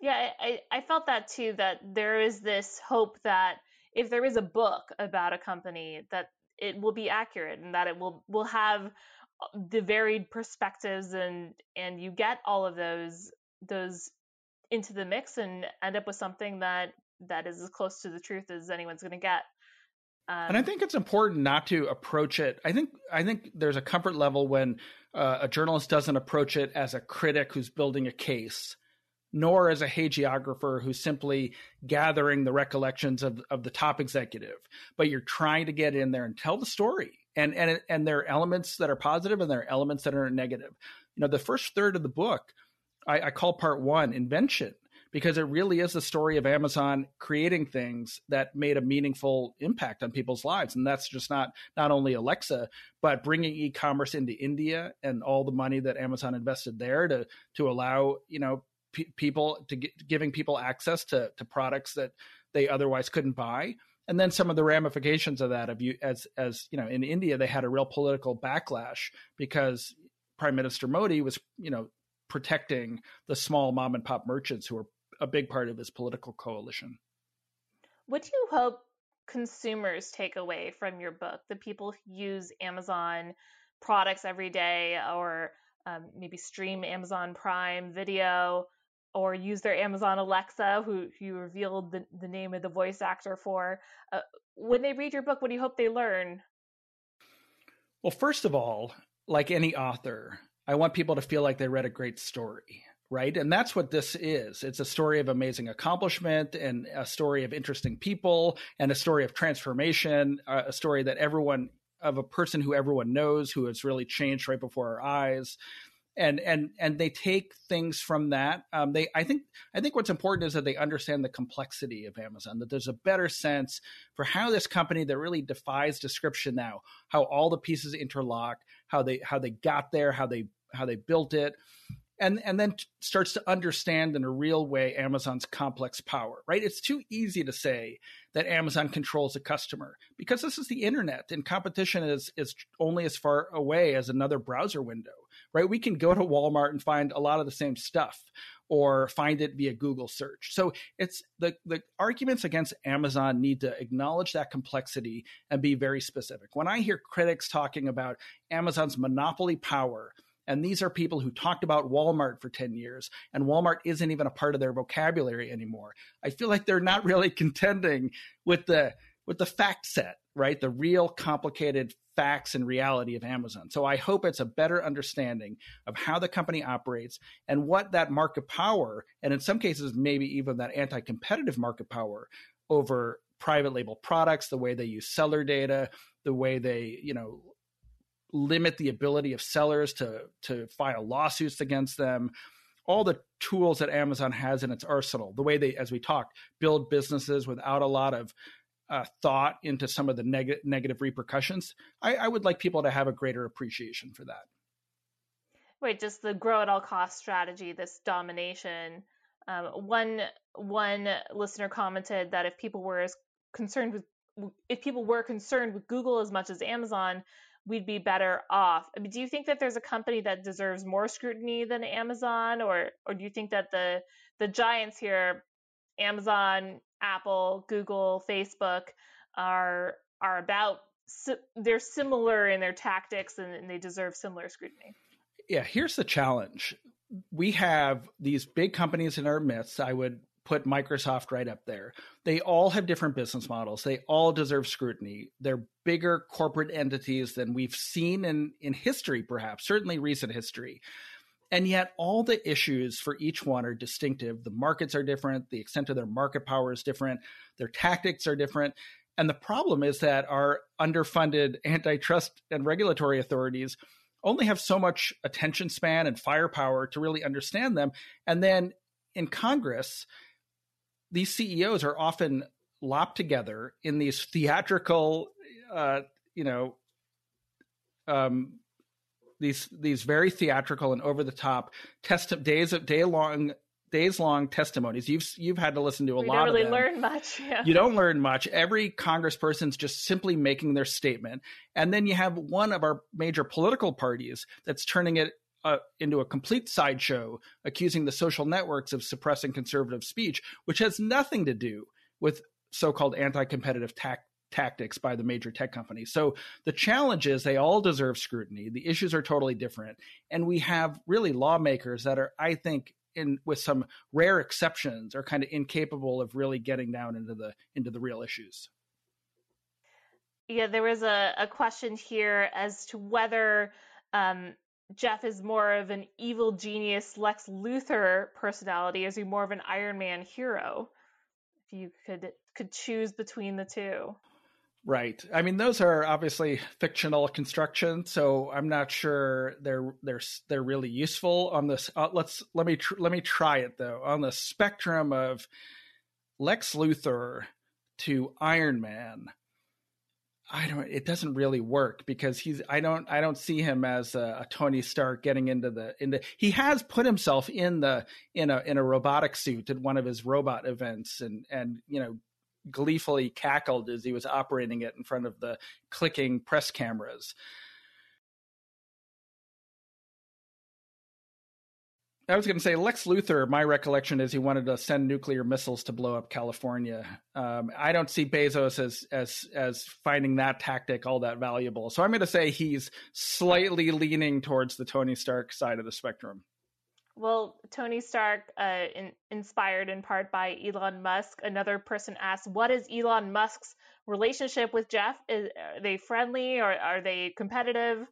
Yeah, I, I felt that too. That there is this hope that if there is a book about a company, that it will be accurate and that it will will have uh, the varied perspectives and and you get all of those those into the mix and end up with something that that is as close to the truth as anyone's going to get. Um, and I think it's important not to approach it. I think I think there's a comfort level when uh, a journalist doesn't approach it as a critic who's building a case, nor as a hagiographer who's simply gathering the recollections of of the top executive. But you're trying to get in there and tell the story. And and and there are elements that are positive and there are elements that are negative. You know, the first third of the book I, I call part one invention because it really is the story of Amazon creating things that made a meaningful impact on people's lives. And that's just not not only Alexa, but bringing e-commerce into India and all the money that Amazon invested there to to allow you know p- people to giving people access to to products that they otherwise couldn't buy. And then some of the ramifications of that, of you as as you know, in India they had a real political backlash because Prime Minister Modi was you know protecting the small mom and pop merchants who are a big part of his political coalition. What do you hope consumers take away from your book? The people who use Amazon products every day or um, maybe stream Amazon Prime video or use their Amazon Alexa, who, who you revealed the, the name of the voice actor for. Uh, when they read your book, what do you hope they learn? Well, first of all, like any author, I want people to feel like they read a great story, right? And that's what this is. It's a story of amazing accomplishment and a story of interesting people and a story of transformation, uh, a story that everyone of a person who everyone knows who has really changed right before our eyes and and and they take things from that um, they i think i think what's important is that they understand the complexity of amazon that there's a better sense for how this company that really defies description now how all the pieces interlock how they how they got there how they how they built it and and then starts to understand in a real way Amazon's complex power, right? It's too easy to say that Amazon controls a customer because this is the internet and competition is is only as far away as another browser window, right? We can go to Walmart and find a lot of the same stuff or find it via Google search. So it's the the arguments against Amazon need to acknowledge that complexity and be very specific. When I hear critics talking about Amazon's monopoly power, and these are people who talked about Walmart for 10 years, and Walmart isn't even a part of their vocabulary anymore. I feel like they're not really [LAUGHS] contending with the with the fact set, right? The real complicated facts and reality of Amazon. So I hope it's a better understanding of how the company operates and what that market power, and in some cases, maybe even that anti competitive market power over private label products, the way they use seller data, the way they, you know, limit the ability of sellers to to file lawsuits against them all the tools that amazon has in its arsenal the way they as we talked build businesses without a lot of uh, thought into some of the neg- negative repercussions I, I would like people to have a greater appreciation for that Wait, just the grow at all cost strategy, this domination. Um, one one listener commented that if people were as concerned with if people were concerned with Google as much as Amazon, we'd be better off. I mean, do you think that there's a company that deserves more scrutiny than Amazon, or or do you think that the the giants here, Amazon, Apple, Google, Facebook, are are about they're similar in their tactics and, and they deserve similar scrutiny? Yeah, here's the challenge. We have these big companies in our midst. I would put Microsoft right up there. They all have different business models. They all deserve scrutiny. They're bigger corporate entities than we've seen in, in history, perhaps, certainly recent history. And yet, all the issues for each one are distinctive. The markets are different. The extent of their market power is different. Their tactics are different. And the problem is that our underfunded [LAUGHS] antitrust and regulatory authorities only have so much attention span and firepower to really understand them. And then in Congress, these CEOs are often lopped together in these theatrical, uh, you know, um, these these very theatrical and over the top test days of day long days long testimonies. You've you've had to listen to a we lot. don't really of them. learn much. [LAUGHS] Yeah. You don't learn much. Every congressperson's just simply making their statement, and then you have one of our major political parties that's turning it uh, into a complete sideshow, accusing the social networks of suppressing conservative speech, which has nothing to do with so-called anti-competitive ta- tactics by the major tech companies. So the challenge is they all deserve scrutiny. The issues are totally different, and we have really lawmakers that are, I think, in with some rare exceptions, are kind of incapable of really getting down into the into the real issues. Yeah, there was a, a question here as to whether um, Jeff is more of an evil genius Lex Luthor personality? Is he more of an Iron Man hero? If you could could choose between the two. Right. I mean, those are obviously fictional constructions, so I'm not sure they're they're they're really useful on this. Uh, let's let me tr- let me try it though. On the spectrum of Lex Luthor to Iron Man, I don't. It doesn't really work because he's. I don't. I don't see him as a, a, Tony Stark getting into the into. He has put himself in the in a in a robotic suit at one of his robot events, and and you know gleefully cackled as he was operating it in front of the clicking press cameras. I was going to say Lex Luthor. My recollection is he wanted to send nuclear missiles to blow up California. Um, I don't see Bezos as as as finding that tactic all that valuable. So I'm going to say he's slightly leaning towards the Tony Stark side of the spectrum. Well, Tony Stark, uh, in, inspired in part by Elon Musk. Another person asked, "What is Elon Musk's relationship with Jeff? Is, are they friendly or are they competitive?"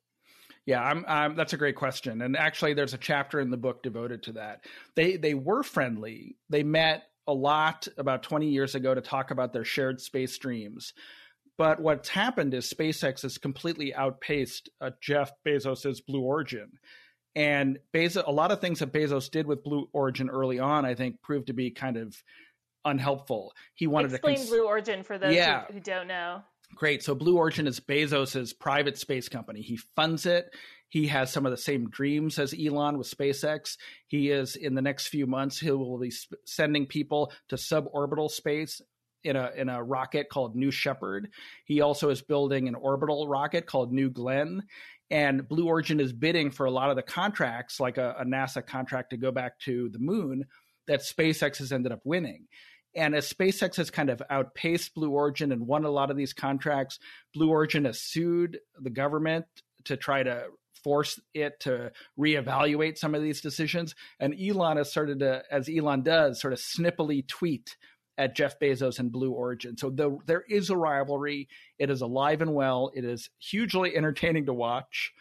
Yeah, I'm, I'm, that's a great question. And actually, there's a chapter in the book devoted to that. They they were friendly. They met a lot about 20 years ago to talk about their shared space dreams. But what's happened is SpaceX has completely outpaced uh, Jeff Bezos's Blue Origin. And Bezos, a lot of things that Bezos did with Blue Origin early on, I think, proved to be kind of unhelpful. He wanted Explain to cons- Blue Origin for those yeah. who, who don't know. Great. So Blue Origin is Bezos's private space company. He funds it. He has some of the same dreams as Elon with SpaceX. He is in the next few months he will be sending people to suborbital space in a in a rocket called New Shepard. He also is building an orbital rocket called New Glenn. And Blue Origin is bidding for a lot of the contracts, like a, a NASA contract to go back to the moon, that SpaceX has ended up winning. And as SpaceX has kind of outpaced Blue Origin and won a lot of these contracts, Blue Origin has sued the government to try to force it to reevaluate some of these decisions. And Elon has started to, as Elon does, sort of snippily tweet at Jeff Bezos and Blue Origin. So the, there is a rivalry. It is alive and well. It is hugely entertaining to watch.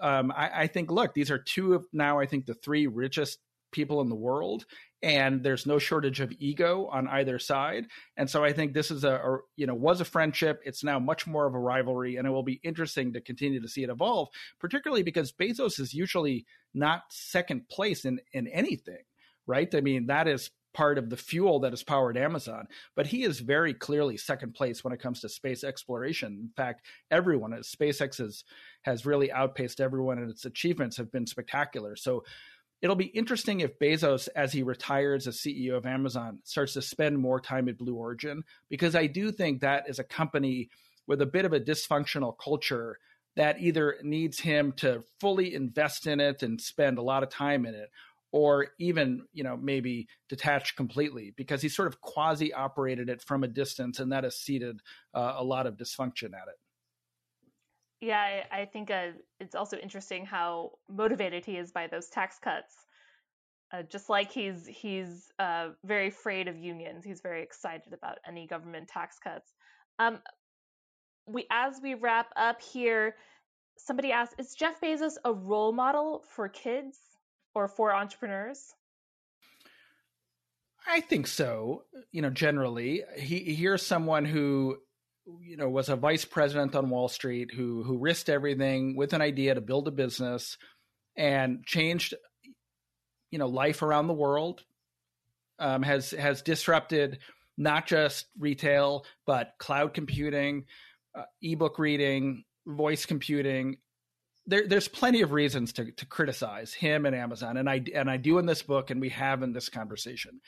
Um, I, I think, look, these are two of now, I think, the three richest people in the world and there's no shortage of ego on either side and so i think this is a, a, you know was a friendship it's now much more of a rivalry and it will be interesting to continue to see it evolve particularly because bezos is usually not second place in in anything right i mean that is part of the fuel that has powered amazon but he is very clearly second place when it comes to space exploration. In fact everyone is spacex has has really outpaced everyone and its achievements have been spectacular. So it'll be interesting if Bezos, as he retires as CEO of Amazon, starts to spend more time at Blue Origin, because I do think that is a company with a bit of a dysfunctional culture that either needs him to fully invest in it and spend a lot of time in it, or even you know maybe detach completely because he sort of quasi operated it from a distance and that has seeded uh, a lot of dysfunction at it yeah, I, I think uh, it's also interesting how motivated he is by those tax cuts. Uh, just like he's he's uh, very afraid of unions, he's very excited about any government tax cuts. Um, we as we wrap up here, somebody asked, "Is Jeff Bezos a role model for kids or for entrepreneurs?" I think so. You know, generally, he here's someone who you know was a vice president on Wall Street who who risked everything with an idea to build a business and changed you know life around the world um, has has disrupted not just retail but cloud computing uh, ebook reading voice computing there, there's plenty of reasons to, to criticize him and Amazon, and I and I do in this book, and we have in this conversation.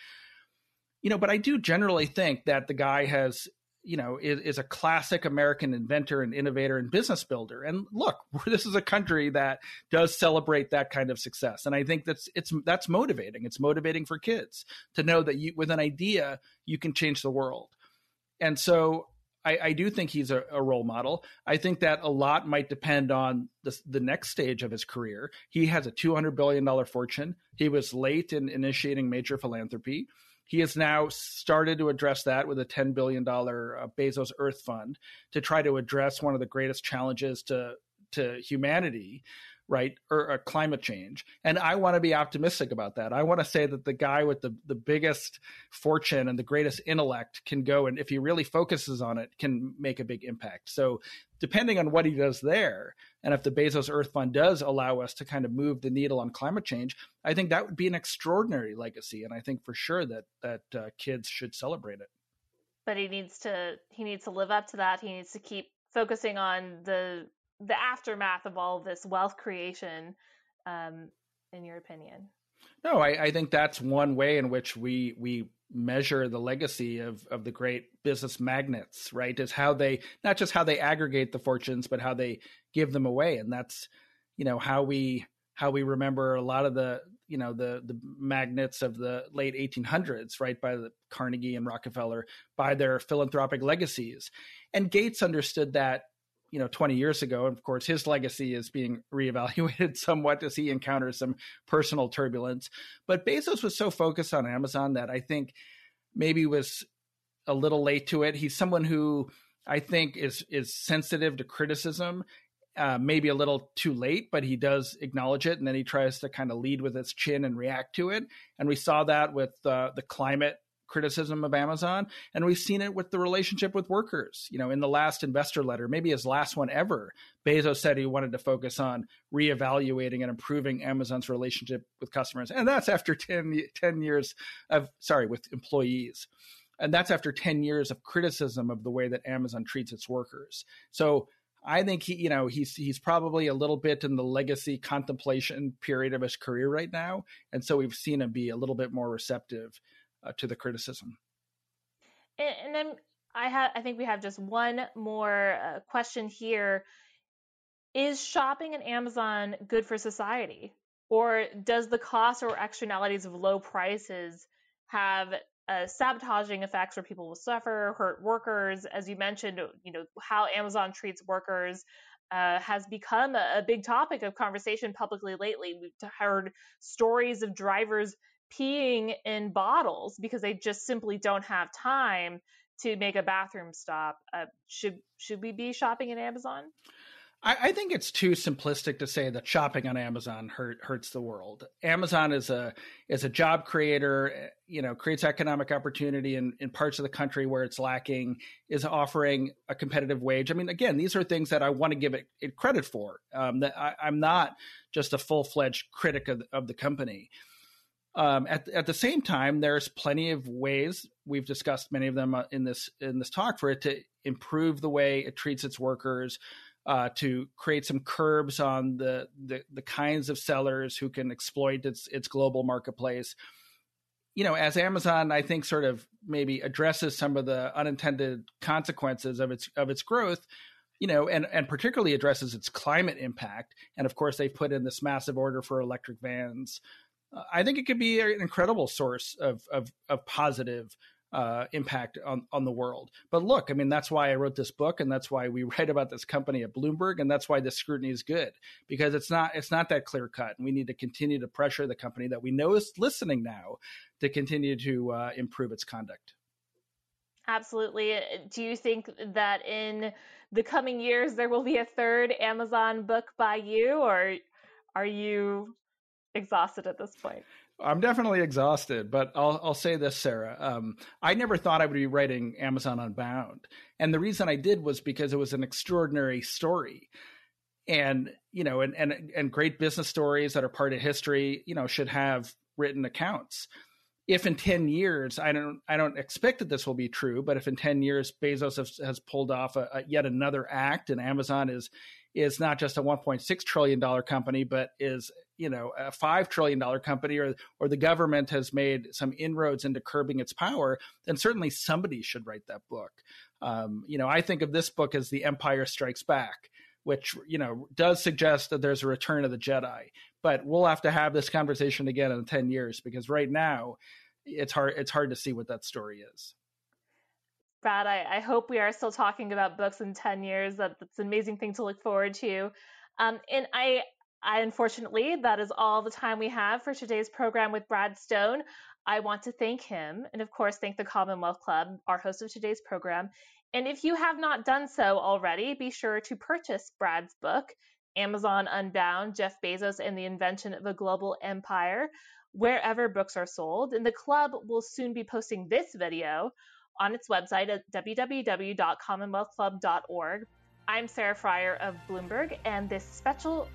You know, but I do generally think that the guy has you know is, is, a classic american inventor and innovator and business builder. And look [LAUGHS] this is a country that does celebrate that kind of success. And i think that's it's that's motivating. It's motivating for kids to know that you with an idea you can change the world. And so I, I do think he's a, a, role model. I think that a lot might depend on the, the next stage of his career. He has a $200 billion fortune. He was late in initiating major philanthropy. He has now started to address that with a $10 billion uh, Bezos Earth Fund to try to address one of the greatest challenges to, to humanity, right? Or, or climate change. And I want to be optimistic about that. I want to say that the guy with the, the biggest fortune and the greatest intellect can go and if he really focuses on it, can make a big impact. So depending on what he does there, and if the Bezos Earth Fund does allow us to kind of move the needle on climate change, I think that would be an extraordinary legacy. And I think for sure that that uh, kids should celebrate it. But he needs to he needs to live up to that. He needs to keep focusing on the the aftermath of all this wealth creation, um, in your opinion? No, I, I, think that's one way in which we we measure the legacy of of the great business magnates, right? Is how they not just how they aggregate the fortunes, but how they give them away, and that's you know how we how we remember a lot of the you know the the magnates of the late 1800s, right, by the Carnegie and Rockefeller, by their philanthropic legacies, and Gates understood that you know 20 years ago and of course his legacy is being [LAUGHS] reevaluated somewhat as he encounters some personal turbulence but bezos was so focused on amazon that i think maybe was a little late to it he's someone who i think is is sensitive to criticism uh, maybe a little too late, but he does acknowledge it, and then he tries to kind of lead with his chin and react to it. And we saw that with uh, the climate criticism of Amazon, and we've seen it with the relationship with workers. You know, in the last investor letter, maybe his last one ever, Bezos said he wanted to focus on reevaluating and improving Amazon's relationship with customers, and that's after 10, 10 years of sorry with employees. And that's after 10 years of criticism of the way that Amazon treats its workers. So I think he, you know, he's he's probably a little bit in the legacy contemplation period of his career right now, and so we've seen him be a little bit more receptive uh, to the criticism. And, and, then I have, I think we have just one more uh, question here. Is shopping at Amazon good for society, or does the cost or externalities of low prices have uh, sabotaging effects where people will suffer, hurt workers. As you mentioned, you know how Amazon treats workers uh, has become a, a, big topic of conversation publicly lately. We've heard stories of drivers peeing in bottles because they just simply don't have time to make a bathroom stop. Uh, should should we be shopping at Amazon? I, I, think it's too simplistic to say that shopping on Amazon hurt, hurts the world. Amazon is a is a job creator, you know, creates economic opportunity in, in parts of the country where it's lacking, is offering a competitive wage. I mean, again, these are things that I want to give it, it credit for. Um, that I, am not just a full fledged critic of, of the company. Um, at at the same time, there's plenty of ways we've discussed many of them uh, in this in this talk for it to improve the way it treats its workers, uh, to create some curbs on the, the, the kinds of sellers who can exploit its its global marketplace. You know, as Amazon, I think, sort of maybe addresses some of the unintended consequences of its of its growth. You know, and and particularly addresses its climate impact. And of course, they've put in this massive order for electric vans. I think it could be an incredible source of of, of positive uh, impact on, on the world. But look, I mean, that's why I wrote this book, and that's why we [LAUGHS] write about this company at Bloomberg, and that's why this scrutiny is good because it's not it's not that clear cut, and we need to continue to pressure the company that we know is listening now to continue to uh, improve its conduct. Absolutely. Do you think that in the coming years there will be a third Amazon book by you, or are you exhausted at this point? I'm definitely exhausted, but I'll I'll say this, Sarah. Um, I never thought I would be writing Amazon Unbound, and the reason I did was because it was an extraordinary story, and you know, and and and great business stories that are part of history, you know, should have written accounts. If in ten years, I don't I don't expect that this will be true, but if in ten years Bezos has, has pulled off a, a yet another act, and Amazon is is not just a 1.6 trillion dollar company, but is you know a five trillion dollar company, or or the government has made some inroads into curbing its power, then certainly somebody should write that book. Um, you know, I think of this book as The Empire Strikes Back, which you know does suggest that there's a return of the Jedi. But we'll have to have this conversation again in 10 years because right now it's hard it's hard to see what that story is. Brad, I, I, hope we are still talking about books in 10 years. That, that's an amazing thing to look forward to. Um, and I, I, unfortunately, that is all the time we have for today's program with Brad Stone. I want to thank him and, of course, thank the Commonwealth Club, our host of today's program. And if you have not done so already, be sure to purchase Brad's book, Amazon Unbound Jeff Bezos and the Invention of a Global Empire, wherever books are sold. And the club will soon be posting this video on its website at www.commonwealthclub.org. I'm Sarah Frier of Bloomberg, and this special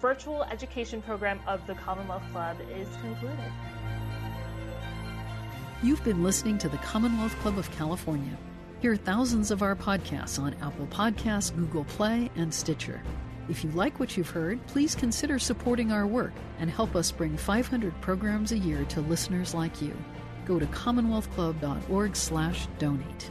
virtual education program of the Commonwealth Club is concluded. You've been listening to the Commonwealth Club of California. Hear thousands of our podcasts on Apple Podcasts, Google Play, and Stitcher. If you like what you've heard, please consider supporting our work and help us bring 500 programs a year to listeners like you go to commonwealthclub.org/donate.